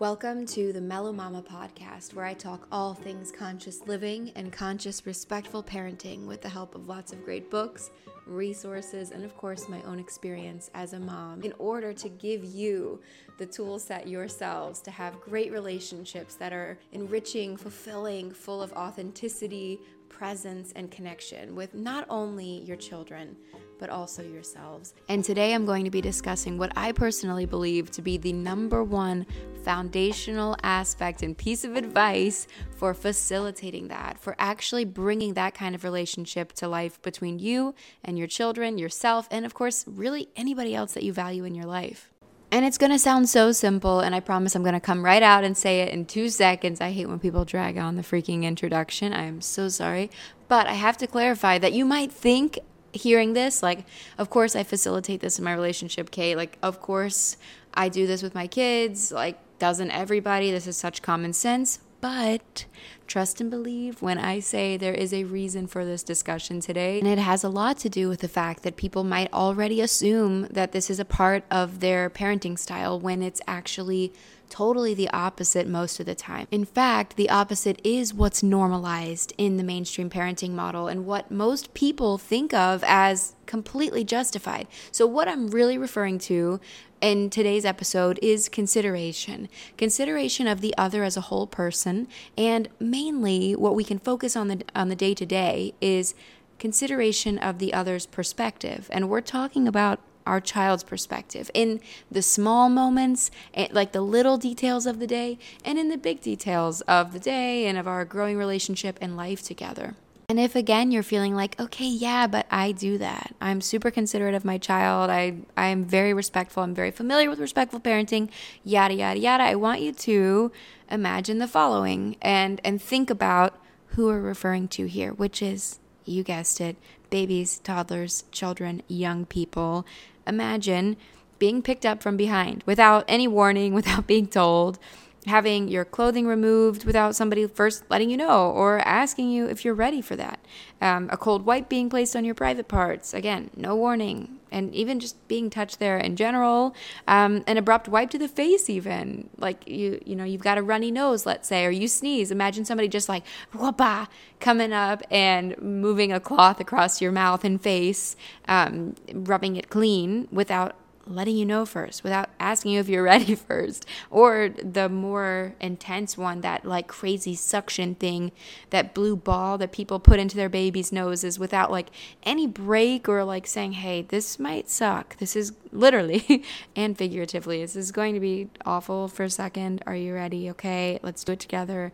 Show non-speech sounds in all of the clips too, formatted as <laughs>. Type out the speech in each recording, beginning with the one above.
Welcome to the Mellow Mama podcast, where I talk all things conscious living and conscious, respectful parenting with the help of lots of great books, resources, and of course, my own experience as a mom in order to give you the tool set yourselves to have great relationships that are enriching, fulfilling, full of authenticity, presence, and connection with not only your children but also yourselves. And today I'm going to be discussing what I personally believe to be the number one foundational aspect and piece of advice for facilitating that, for actually bringing that kind of relationship to life between you and your children, yourself, and of course, really anybody else that you value in your life. And it's gonna sound so simple, and I promise I'm gonna come right out and say it in two seconds. I hate when people drag on the freaking introduction. I am so sorry. But I have to clarify that you might think hearing this like of course i facilitate this in my relationship kate like of course i do this with my kids. Like doesn't everybody? This is such common sense. But trust and believe when I say there is a reason for this discussion today. And it has a lot to do with the fact that people might already assume that this is a part of their parenting style when it's actually totally the opposite most of the time. In fact, the opposite is what's normalized in the mainstream parenting model and what most people think of as completely justified. So, what I'm really referring to in today's episode is consideration consideration of the other as a whole person and mainly what we can focus on the on the day to day is consideration of the other's perspective and we're talking about our child's perspective in the small moments, eh, like the little details of the day, and in the big details of the day and of our growing relationship and life together. And if again you're feeling like, okay, yeah, but I do that. I'm super considerate of my child. I I am very respectful. I'm very familiar with respectful parenting, yada yada yada. I want you to imagine the following and and think about who we're referring to here, which is you guessed it, babies, toddlers, children, young people, imagine being picked up from behind without any warning, <laughs> without being told, having your clothing removed without somebody first letting you know or asking you if you're ready for that. Um, a cold wipe being placed on your private parts, again, no warning. And even just being touched there in general, um, an abrupt wipe to the face, even like you, you know, you've got a runny nose, let's say, or you sneeze. Imagine somebody just like whoopah coming up and moving a cloth across your mouth and face, um, rubbing it clean without letting you know first without asking you if you're <laughs> ready first or the more intense one that like crazy suction thing that blue ball that people put into their babies noses without like any break or like saying hey this might suck. This is <laughs> literally <laughs> and figuratively this is going to be awful for a second. Are you ready? Okay let's do it together.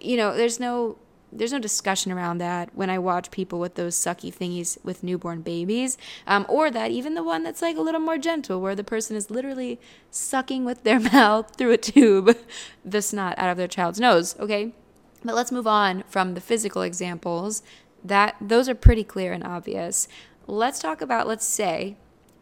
You know there's no there's no discussion around that when I watch people with those sucky thingies with newborn babies, um, or that even the one that's like a little more gentle, where the person is literally sucking with their <laughs> mouth through a tube the snot out of their child's nose. Okay, but let's move on from the physical examples. That those are pretty clear and obvious. Let's talk about. Let's say,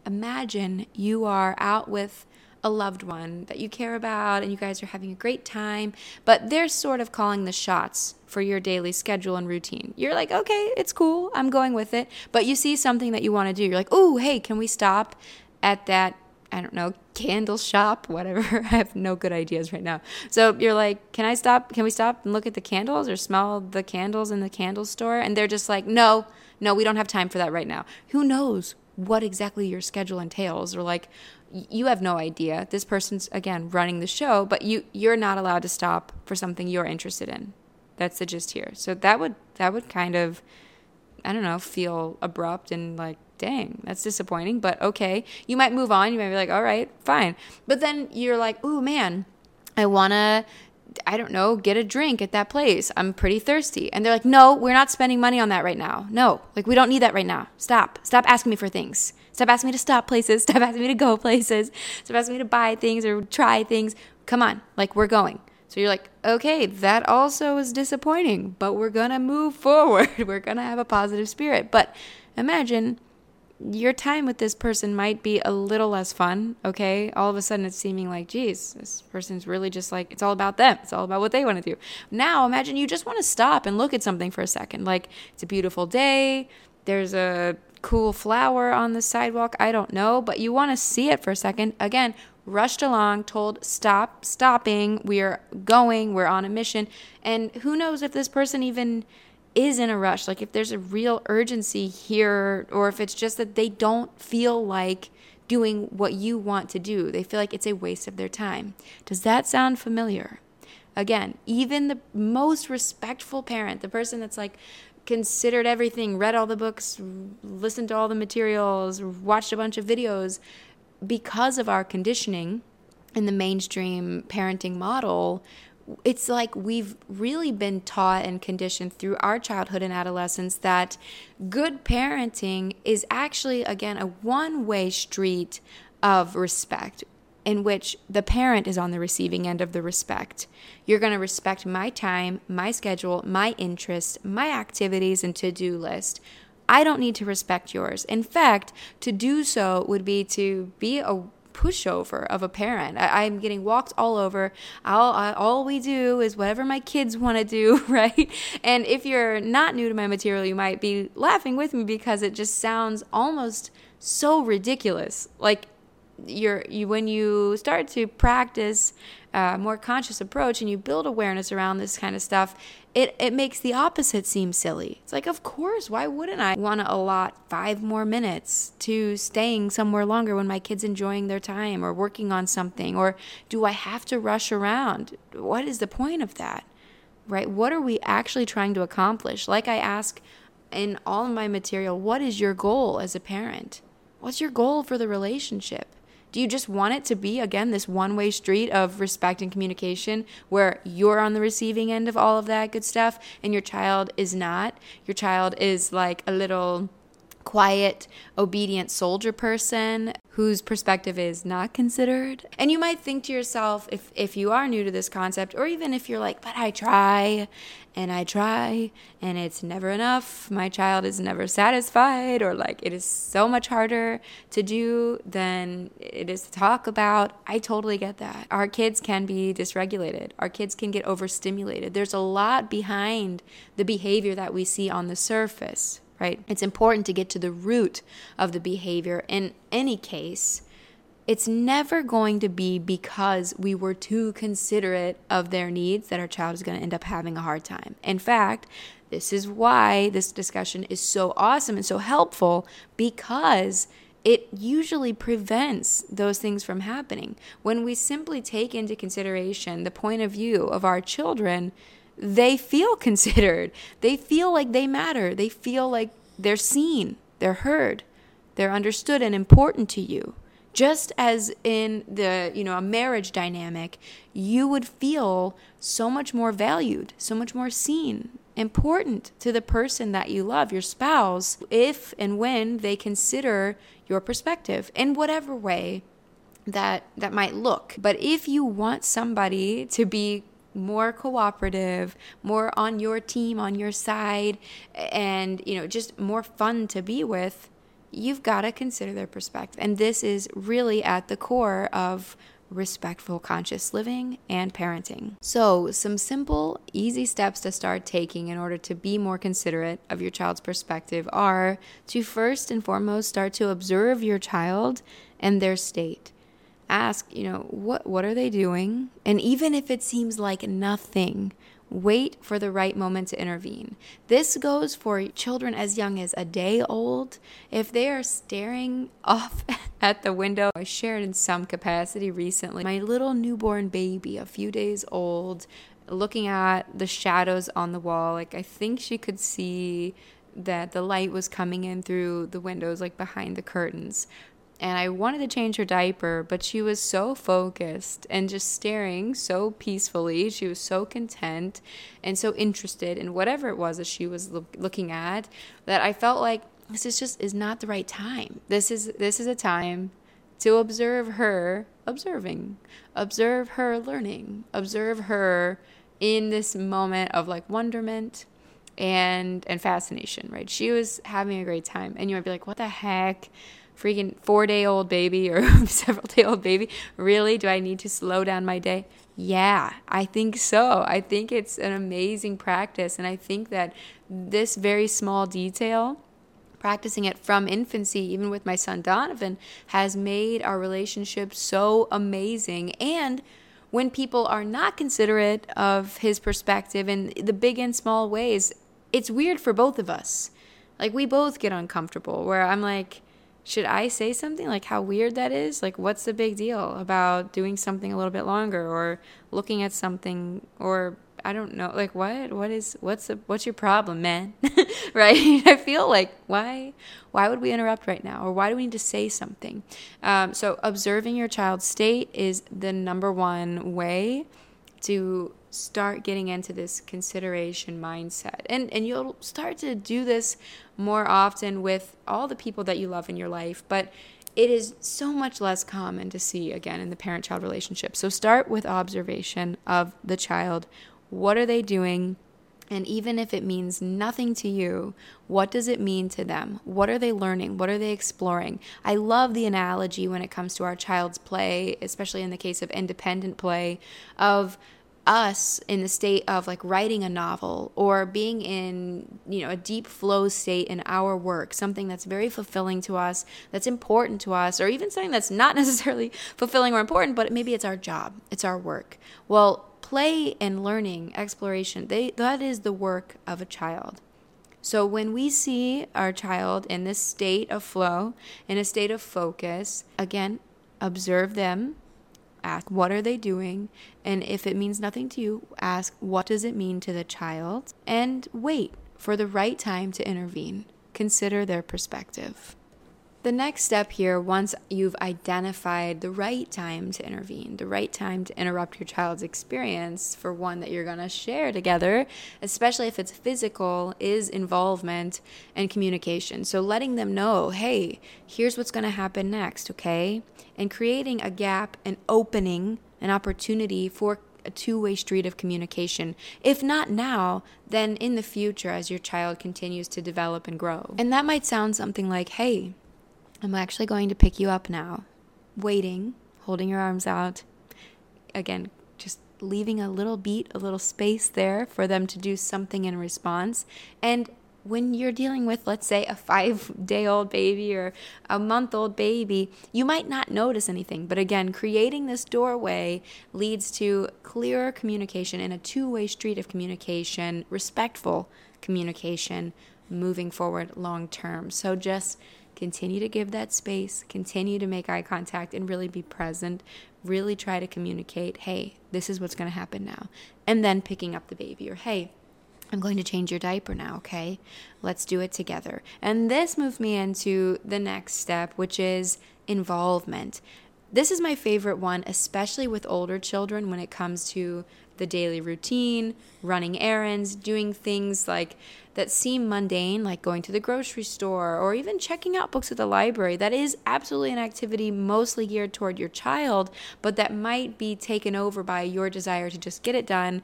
imagine you are out with a loved one that you care about and you guys are having a great time, but they're sort of calling the shots for your daily schedule and routine. You're like, okay, it's cool, I'm going with it. But you see something that you want to do. You're like, oh, hey, can we stop at that? I don't know, candle shop, <laughs> whatever. <laughs> I have no good ideas right now. So you're like, can I stop? Can we stop and look at the candles or smell the candles in the candle store? And they're just like, no, no, we don't have time for that right now. Who knows what exactly your schedule entails? Or like, you have no idea. This person's again running the show, but you you're not allowed to stop for something you're interested in. That's the gist here. So that would that would kind of I don't know, feel abrupt and like, dang, that's disappointing, but okay. You might move on. You might be like, all right, fine. But then you're like, oh man, I want to I don't know, get a drink at that place. I'm pretty thirsty. And they're like, no, we're not spending money on that right now. No, like we don't need that right now. Stop. Stop asking me for things. Stop asking me to stop places. <laughs> Stop asking me to go places. Stop asking me to buy things or try things. Come on, like we're going. So you're like, okay, that also is disappointing, but we're gonna move forward. <laughs> we're gonna have a positive spirit. But imagine your time with this person might be a little less fun, okay? All of a sudden it's seeming like, geez, this person's really just like, it's all about them. It's all about what they want to do. Now imagine you just want to stop and look at something for a second. Like, it's a beautiful day. There's a cool flower on the sidewalk. I don't know, but you want to see it for a second. Again, rushed along, told stop, stopping, we're going, we're on a mission. And who knows if this person even is in a rush, like if there's a real urgency here, or if it's just that they don't feel like doing what you want to do. They feel like it's a waste of their time. Does that sound familiar? Again, even the most respectful parent, the person that's like, considered everything, read all the books, listened to all the materials, watched a bunch of videos, because of our conditioning in the mainstream parenting model, it's like we've really been taught and conditioned through our childhood and adolescence that good parenting is actually, again, a one way street of respect in which the parent is on the receiving end of the respect. You're going to respect my time, my schedule, my interests, my activities, and to do list. I don't need to respect yours. In fact, to do so would be to be a pushover of a parent. I, am getting walked all over. All, I, all we do is whatever my kids want to do, <laughs> right? And if you're not new to my material, you might be laughing with me because it just sounds almost so ridiculous. Like you're you when you start to practice a more conscious approach and you build awareness around this kind of stuff, it, it makes the opposite seem silly. It's like, of course, why wouldn't I want to allot five more minutes to staying somewhere longer when my kid's enjoying their time or working on something? Or do I have to rush around? What is the point of that? Right? What are we actually trying to accomplish? Like I ask in all of my material, what is your goal as a parent? What's your goal for the relationship? Do you just want it to be, again, this one way street of respect and communication where you're on the receiving end of all of that good stuff and your child is not? Your child is like a little quiet, obedient soldier person whose perspective is not considered. And you might think to yourself, if, if you are new to this concept, or even if you're like, but I try and I try and it's never enough, my child is never satisfied, or like it is so much harder to do than it is to talk about. I totally get that. Our kids can be dysregulated, our kids can get overstimulated. There's a lot behind the behavior that we see on the surface right? It's important to get to the root of the behavior. In any case, it's never going to be because we were too considerate of their needs that our child is going to end up having a hard time. In fact, this is why this discussion is so awesome and so helpful because it usually prevents those things from happening. When we simply take into consideration the point of view of our children, they feel <laughs> considered. They feel like they matter. They feel like they're seen, they're heard, they're understood and important to you. Just as in the, you know, a marriage dynamic, you would feel so much more valued, so much more seen, important to the person that you love, your spouse, if and when they consider your perspective in whatever way that that might look. But if you want somebody to be more cooperative, more on your team, on your side, and you know, just more fun to be with, you've got to consider their perspective. And this is really at the core of respectful conscious living and parenting. So, some simple, easy steps to start taking in order to be more considerate of your child's perspective are to first and foremost start to observe your child and their state ask, you know, what what are they doing? And even if it seems like nothing, wait for the right moment to intervene. This goes for children as young as a day old. If they are staring <laughs> off at the window, I shared in some capacity recently my little newborn baby, a few days old, looking at the shadows on the wall. Like, I think she could see that the light was coming in through the windows, like behind the curtains and I wanted to change her diaper, but she was so focused and just staring so peacefully. She was so content and so interested in whatever it was that she was lo- looking at that I felt like this is just is not the right time. This is this is a time to observe her observing, observe her learning, observe her in this moment of like wonderment and and fascination, right? She was having a great time. And you might be like, "What the heck?" Freaking four day old baby or <laughs> several day old baby. Really? Do I need to slow down my day? Yeah, I think so. I think it's an amazing practice. And I think that this very small detail practicing it from infancy, even with my son Donovan, has made our relationship so amazing. And when people are not considerate of his perspective in the big and small ways, it's weird for both of us. Like, we both get uncomfortable, where I'm like, should I say something like how weird that is? Like, what's the big deal about doing something a little bit longer or looking at something or I don't know, like what? What is what's the what's your problem, man? <laughs> right? <laughs> I feel like why why would we interrupt right now, or why do we need to say something? Um, so observing your child's state is the number one way to start getting into this consideration mindset, and and you'll start to do this more often with all the people that you love in your life, but it is so much less common to see again in the parent child relationship. So start with observation of the child what are they doing? And even if it means nothing to you, what does it mean to them? What are they learning? What are they exploring? I love the analogy when it comes to our child's play, especially in the case of independent play, of us in the state of like writing a novel or being in you know a deep flow state in our work something that's very fulfilling to us that's important to us or even something that's not <laughs> necessarily fulfilling or important but maybe it's our job it's our work well play and learning, exploration, they, that is the work of a child. So when we see our child in this state of flow, in a state of focus, again, observe them, ask what are they doing, and if it means nothing to you, ask what does it mean to the child, and wait for the right time to intervene. Consider their perspective. The next step here, once you've identified the right time to intervene, the right time to interrupt your child's experience for one that you're going to share together, especially if it's physical, is involvement and communication. So letting them know, hey, here's what's going to happen next, okay? And creating a gap and opening an opportunity for a two way street of communication. If not now, then in the future as your child continues to develop and grow. And that might sound something like, hey, I'm actually going to pick you up now. Waiting, holding your arms out. Again, just leaving a little beat, a little space there for them to do something in response. And when you're dealing with, let's say, a <laughs> five day old baby or a month old baby, you might not notice anything. But again, creating this doorway leads to clearer communication in a two way street of communication, respectful communication moving forward long term. So just Continue to give that space, continue to make eye contact and really be present. Really try to communicate, hey, this is what's going to happen now. And then picking up the baby, or hey, I'm going to change your diaper now, okay? Let's do it together. And this moved me into the next step, which is involvement. This is my favorite one, especially with older children when it comes to the daily routine, running errands, doing things like that seem mundane, like going to the grocery store or even checking out books at the library. That is absolutely an activity mostly geared toward your child, but that might be taken over by your desire to just get it done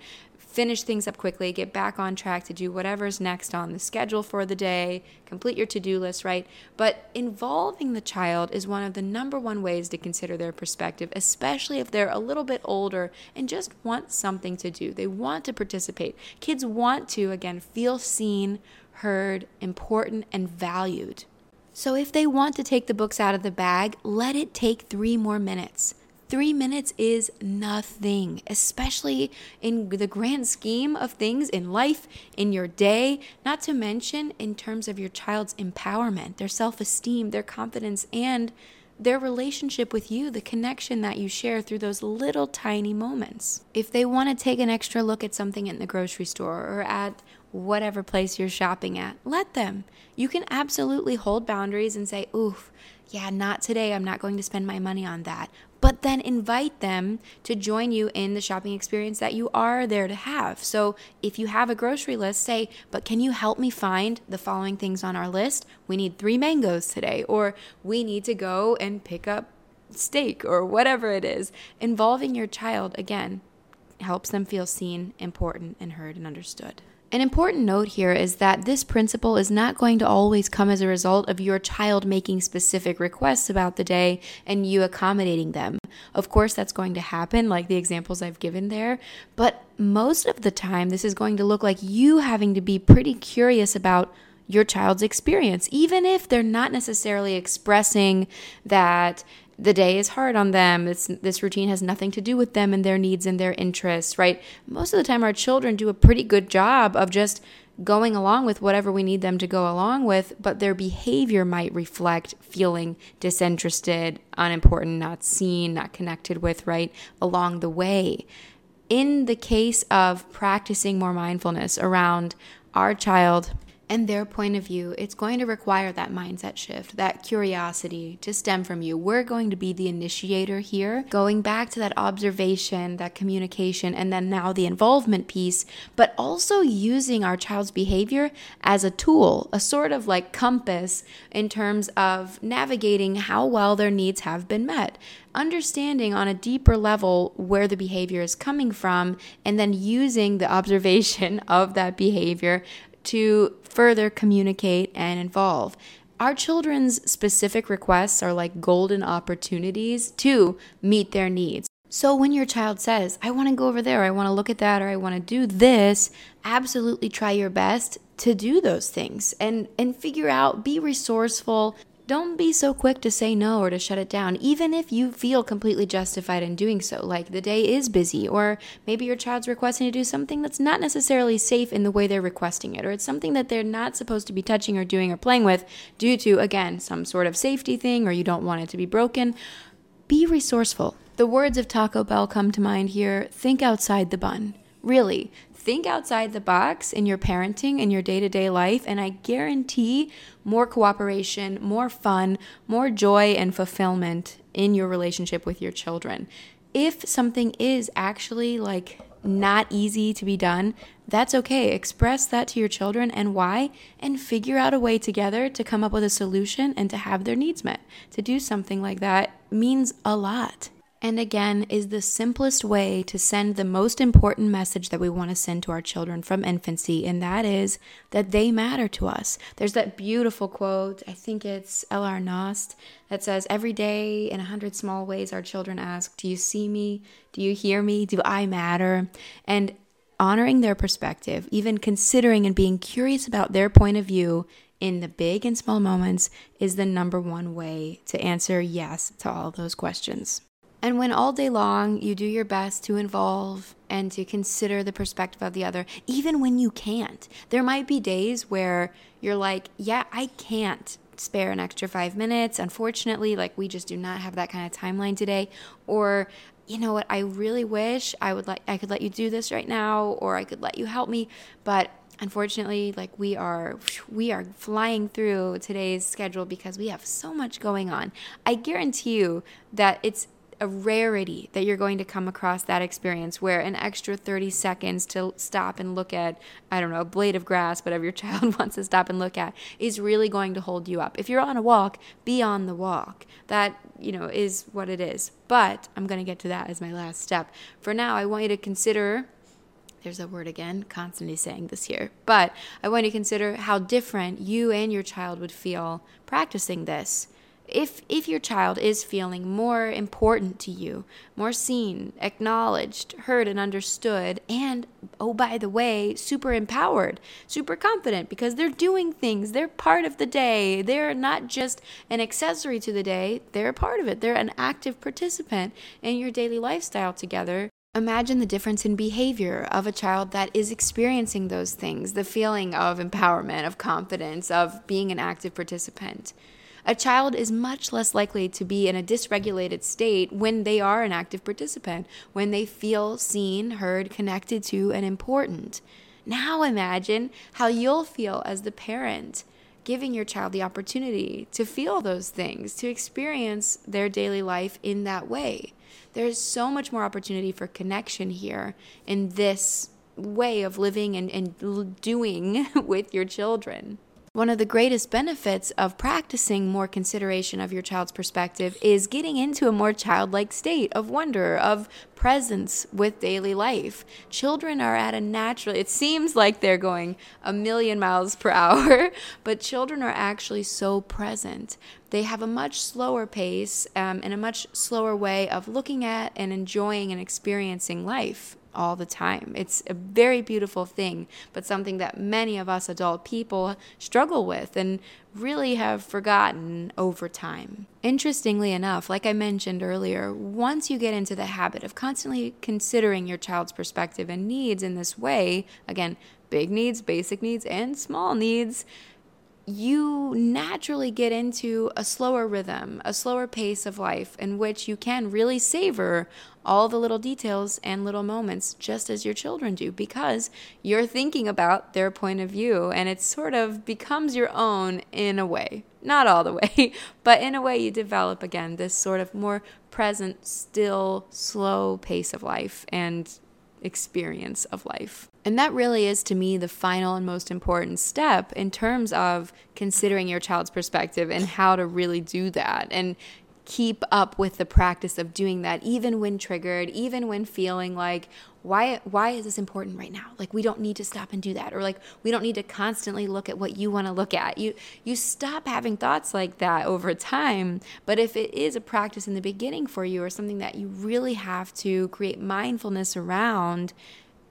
finish things up quickly, get back on track to do whatever's next on the schedule for the day, complete your to do list, right? But involving the child is one of the number one ways to consider their perspective, especially if they're a little bit older and just want something to do. They want to participate. Kids want to, again, feel seen, heard, important, and valued. So if they want to take the books out of the bag, let it take three more minutes. Three minutes is nothing, especially in the grand scheme of things in life, in your day, not to mention in terms of your child's empowerment, their self esteem, their confidence, and their relationship with you, the connection that you share through those little tiny moments. If they want to take an extra look at something in the grocery store or at whatever place you're shopping at, let them. You can absolutely hold boundaries and say, oof, yeah, not today. I'm not going to spend my money on that but then invite them to join you in the shopping experience that you are there to have. So if you have a grocery list, say, but can you help me find the following things on our list? We need three mangoes today, or we need to go and pick up steak, or whatever it is. Involving your child, again, helps them feel seen, important, and heard and understood. An important note here is that this principle is not going to always come as a result of your child making specific requests about the day and you accommodating them. Of course, that's going to happen, like the examples I've given there, but most of the time, this is going to look like you having to be pretty curious about your child's experience, even if they're not necessarily expressing that the day is hard on them. It's, this routine has nothing to do with them and their needs and their interests, right? Most of the time, our children do a pretty good job of just going along with whatever we need them to go along with, but their behavior might reflect feeling disinterested, unimportant, not seen, not connected with, right, along the way. In the case of practicing more mindfulness around our child and their point of view, it's going to require that mindset shift, that curiosity to stem from you. We're going to be the initiator here, going back to that observation, that communication, and then now the involvement piece, but also using our child's behavior as a tool, a sort of like compass in terms of navigating how well their needs have been met understanding on a deeper level where the behavior is coming from, and then using the observation <laughs> of that behavior to further communicate and involve. Our children's specific requests are like golden opportunities to meet their needs. So when your child says, I want to go over there, I want to look at that, or I want to do this, absolutely try your best to do those things and and figure out be resourceful don't be so quick to say no or to shut it down, even if you feel completely justified in doing so. Like the day is busy, or maybe your child's requesting to do something that's not necessarily safe in the way they're requesting it, or it's something that they're not supposed to be touching or doing or playing with due to, again, some sort of safety thing, or you don't want it to be broken. Be resourceful. The words of Taco Bell come to mind here think outside the bun. Really, think outside the box in your parenting and your day to day life, and I guarantee more cooperation, more fun, more joy and fulfillment in your relationship with your children. If something is actually like not easy to be done, that's okay. Express that to your children and why, and figure out a way together to come up with a solution and to have their needs met. To do something like that means a lot and again is the simplest way to send the most important message that we want to send to our children from infancy, and that is that they matter to us. There's that beautiful quote, I think it's L.R. Knost, that says, Every day in a hundred small ways, our children ask, Do you see me? Do you hear me? Do I matter? And honoring their perspective, even considering and being curious about their point of view in the big and small moments, is the number one way to answer yes to all those questions. And when all day long you do your best to involve and to consider the perspective of the other, even when you can't, there might be days where you're like, yeah, I can't spare an extra five minutes. Unfortunately, like we just do not have that kind of timeline today. Or, you know what, I really wish I would like I could let you do this right now, or I could let you help me, but unfortunately like we are we are flying through today's schedule because we have so much going on i guarantee you that it's a rarity that you're going to come across that experience where an extra 30 seconds to stop and look at, I don't know, a blade of grass, whatever your <laughs> child wants to stop and look at, is really going to hold you up. If you're on a walk, be on the walk. That, you know, is what it is. But I'm going to get to that as my last step. For now, I want you to consider there's a word again, constantly saying this here. But I want you to consider how different you and your child would feel practicing this if if your child is feeling more important to you, more seen, acknowledged, heard and understood and oh by the way, super empowered, super confident because they're doing things, they're part of the day. They're not just an accessory to the day, they're a part of it. They're an active participant in your daily lifestyle together. Imagine the difference in behavior of a child that is experiencing those things, the feeling of empowerment, of confidence, of being an active participant a child is much less likely to be in a dysregulated state when they are an active participant, when they feel seen, heard, connected to, and important. Now imagine how you'll feel as the parent giving your child the opportunity to feel those things, to experience their daily life in that way. There's so much more opportunity for connection here in this way of living and, and doing <laughs> with your children. One of the greatest benefits of practicing more consideration of your child's perspective is getting into a more childlike state of wonder, of presence with daily life. Children are at a natural, it seems like they're going a million miles per <laughs> hour, but children are actually so present. They have a much slower pace um, and a much slower way of looking at and enjoying and experiencing life all the time. It's a very beautiful thing, but something that many of us adult people struggle with and really have forgotten over time. Interestingly enough, like I mentioned earlier, once you get into the habit of constantly considering your child's perspective and needs in this way, again, big needs, basic needs, and small needs, you naturally get into a slower rhythm, a slower pace of life in which you can really savor all the little details and little moments just as your children do because you're thinking about their point of view and it sort of becomes your own in a way. Not all the <laughs> way, but in a way you develop again this sort of more present, still, slow pace of life and experience of life. And that really is to me the final and most important step in terms of considering your child's perspective and how to really do that and keep up with the practice of doing that even when triggered, even when feeling like why why is this important right now? Like we don't need to stop and do that or like we don't need to constantly look at what you want to look at. You you stop having thoughts like that over time, but if it is a practice in the beginning for you or something that you really have to create mindfulness around,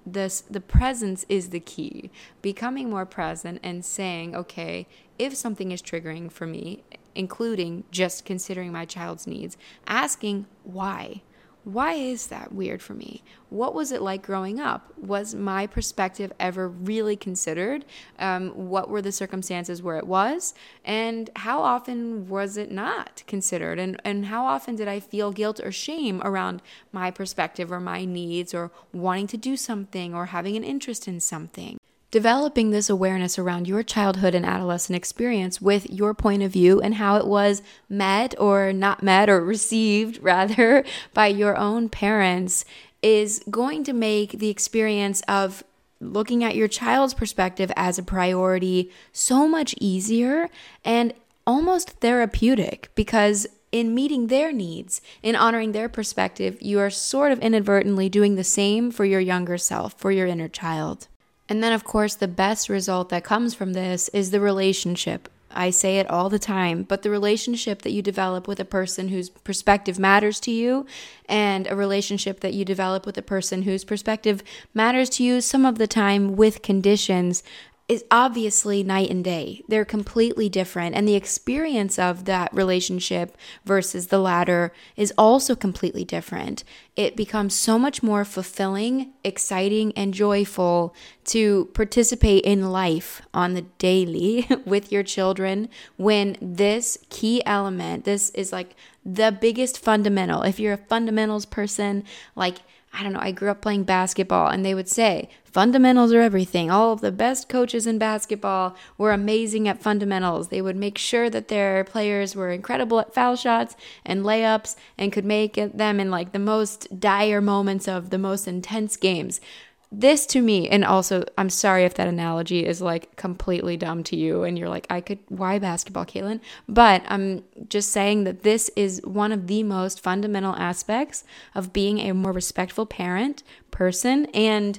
this the presence is the key becoming more present and saying okay if something is triggering for me including just considering my child's needs asking why why is that weird for me? What was it like growing up? Was my perspective ever really considered? Um, what were the circumstances where it was? And how often was it not considered? And, and how often did I feel guilt or shame around my perspective or my needs or wanting to do something or having an interest in something? Developing this awareness around your childhood and adolescent experience with your point of view and how it was met or not met or <laughs> received rather <laughs> by your own parents is going to make the experience of looking at your child's perspective as a priority so much easier and almost therapeutic because in meeting their needs, in honoring their perspective, you are sort of inadvertently doing the same for your younger self, for your inner child. And then, of course, the best result that comes from this is the relationship. I say it all the time, but the relationship that you develop with a person whose perspective matters to you, and a relationship that you develop with a person whose perspective matters to you some of the time with conditions is obviously night and day. They're completely different. And the experience of that relationship versus the latter is also completely different. It becomes so much more fulfilling, exciting, and joyful to participate in life on the daily <laughs> with your children when this key element, this is like the biggest fundamental. If you're a fundamentals person, like I don't know, I grew up playing basketball and they would say, fundamentals are everything. All of the best coaches in basketball were amazing at fundamentals. They would make sure that their players were incredible at foul shots and layups and could make them in like the most dire moments of the most intense games this to me, and also, I'm sorry if that analogy is like completely dumb to you, and you're like, I could, why basketball, Caitlin? But I'm just saying that this is one of the most fundamental aspects of being a more respectful parent, person, and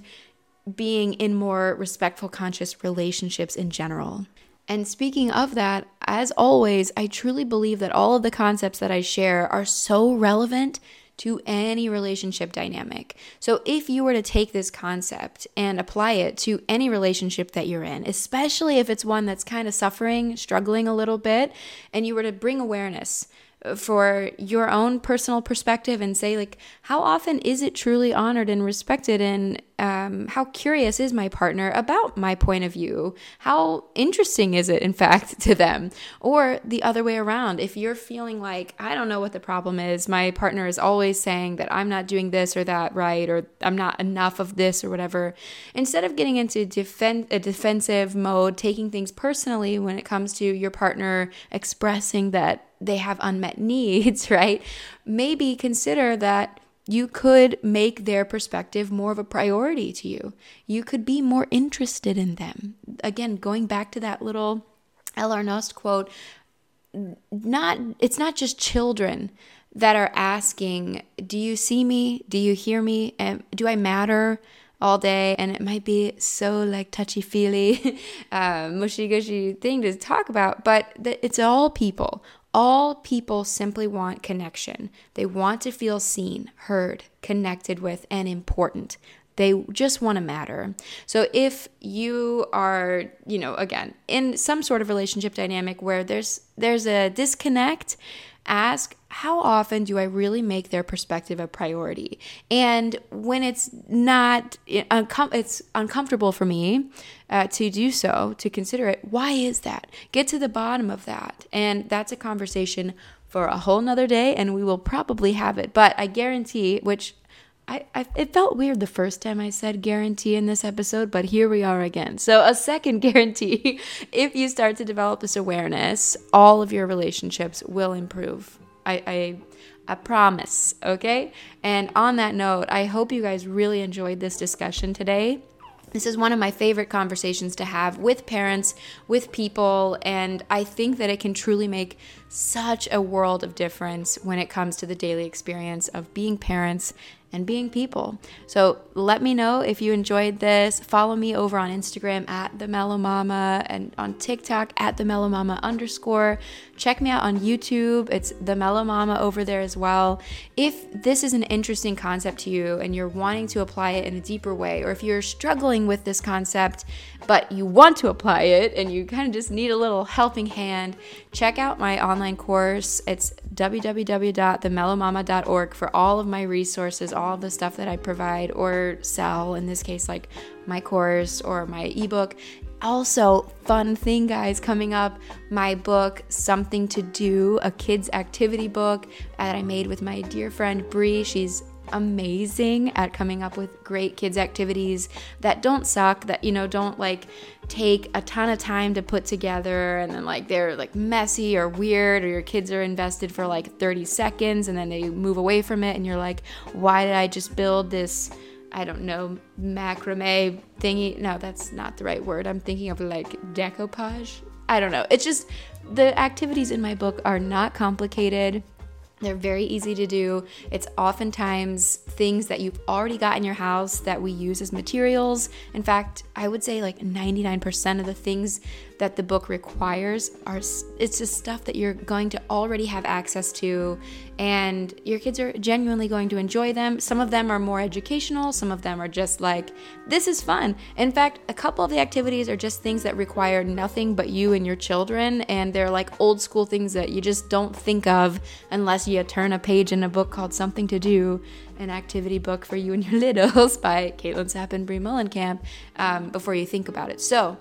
being in more respectful, conscious relationships in general. And speaking of that, as always, I truly believe that all of the concepts that I share are so relevant to any relationship dynamic. So, if you were to take this concept and apply it to any relationship that you're in, especially if it's one that's kind of suffering, struggling a little bit, and you were to bring awareness for your own personal perspective and say like how often is it truly honored and respected? And um, how curious is my partner about my point of view? How interesting is it in fact <laughs> to them? Or the other way around if you're feeling like i don't know what the problem is my partner is always saying that i'm not doing this or that right or i'm not enough of this or whatever instead of getting into defen- a defensive mode taking things personally when it comes to your partner expressing that they have unmet <laughs> needs, right? Maybe consider that you could make their perspective more of a priority to you. You could be more interested in them. Again, going back to that little L.R. Knost quote, not it's not just children that are asking, "Do you see me? Do you hear me? And do I matter?" all day and it might be so like touchy feely <laughs> uh, mushy gushy thing to talk about but it's all people all people simply want connection. They want to feel seen, heard, connected with, and important. They just want to matter. So if you are, you know, again, in some sort of relationship dynamic where there's there's a disconnect, ask how often do I really make their perspective a priority? And when it's not, it's uncomfortable for me uh, to do so, to consider it, why is that? Get to the bottom of that. And that's a conversation for a whole nother day, and we will probably have it. But I guarantee, which I, I, it felt weird the first time I said guarantee in this episode, but here we are again. So, a second <laughs> guarantee if you start to develop this awareness, all of your relationships will improve. I, I, I promise, okay? And on that note, I hope you guys really enjoyed this discussion today. This is one of my favorite conversations to have with parents, with people, and I think that it can truly make such a world of difference when it comes to the daily experience of being parents and being people. So let me know if you enjoyed this. Follow me over on Instagram at the Mellow Mama and on TikTok at the Mellow Mama underscore. Check me out on YouTube. It's the Mellow Mama over there as well. If this is an interesting concept to you and you're wanting to apply it in a deeper way, or if you're struggling with this concept but you want to apply it and you kind of just need a little helping hand, check out my online course. It's www.themellowmama.org for all of my resources, all of the stuff that I provide or sell, in this case, like my course or my ebook. Also, fun thing, guys, coming up my book, Something to Do, a kids' activity book that I made with my dear friend Bree. She's amazing at coming up with great kids activities that don't suck that you know don't like take a ton of time to put together and then like they're like messy or weird or your kids are invested for like 30 seconds and then they move away from it and you're like why did I just build this I don't know macrame thingy? No that's not the right word. I'm thinking of like decoupage? I don't know. It's just the activities in my book are not complicated they're very easy to do. It's oftentimes things that you've already got in your house that we use as materials. In fact, I would say like 99% of the things that the book requires are it's just stuff that you're going to already have access to and your kids are genuinely going to enjoy them. Some of them are more educational, some of them are just like this is fun. In fact, a couple of the activities are just things that require nothing but you and your children and they're like old school things that you just don't think of unless you turn a page in a book called Something to Do an activity book for you and your <laughs> littles by Caitlin Sapp and Brie Mullenkamp um, before you think about it. So,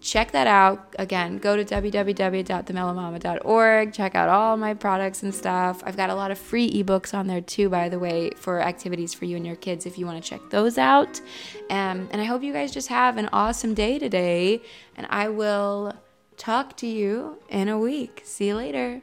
check that out. Again, go to www.themellowmama.org. Check out all my products and stuff. I've got a lot of free ebooks on there too, by the way, for activities for you and your kids if you want to check those out. Um, and I hope you guys just have an awesome day today. And I will talk to you in a week. See you later.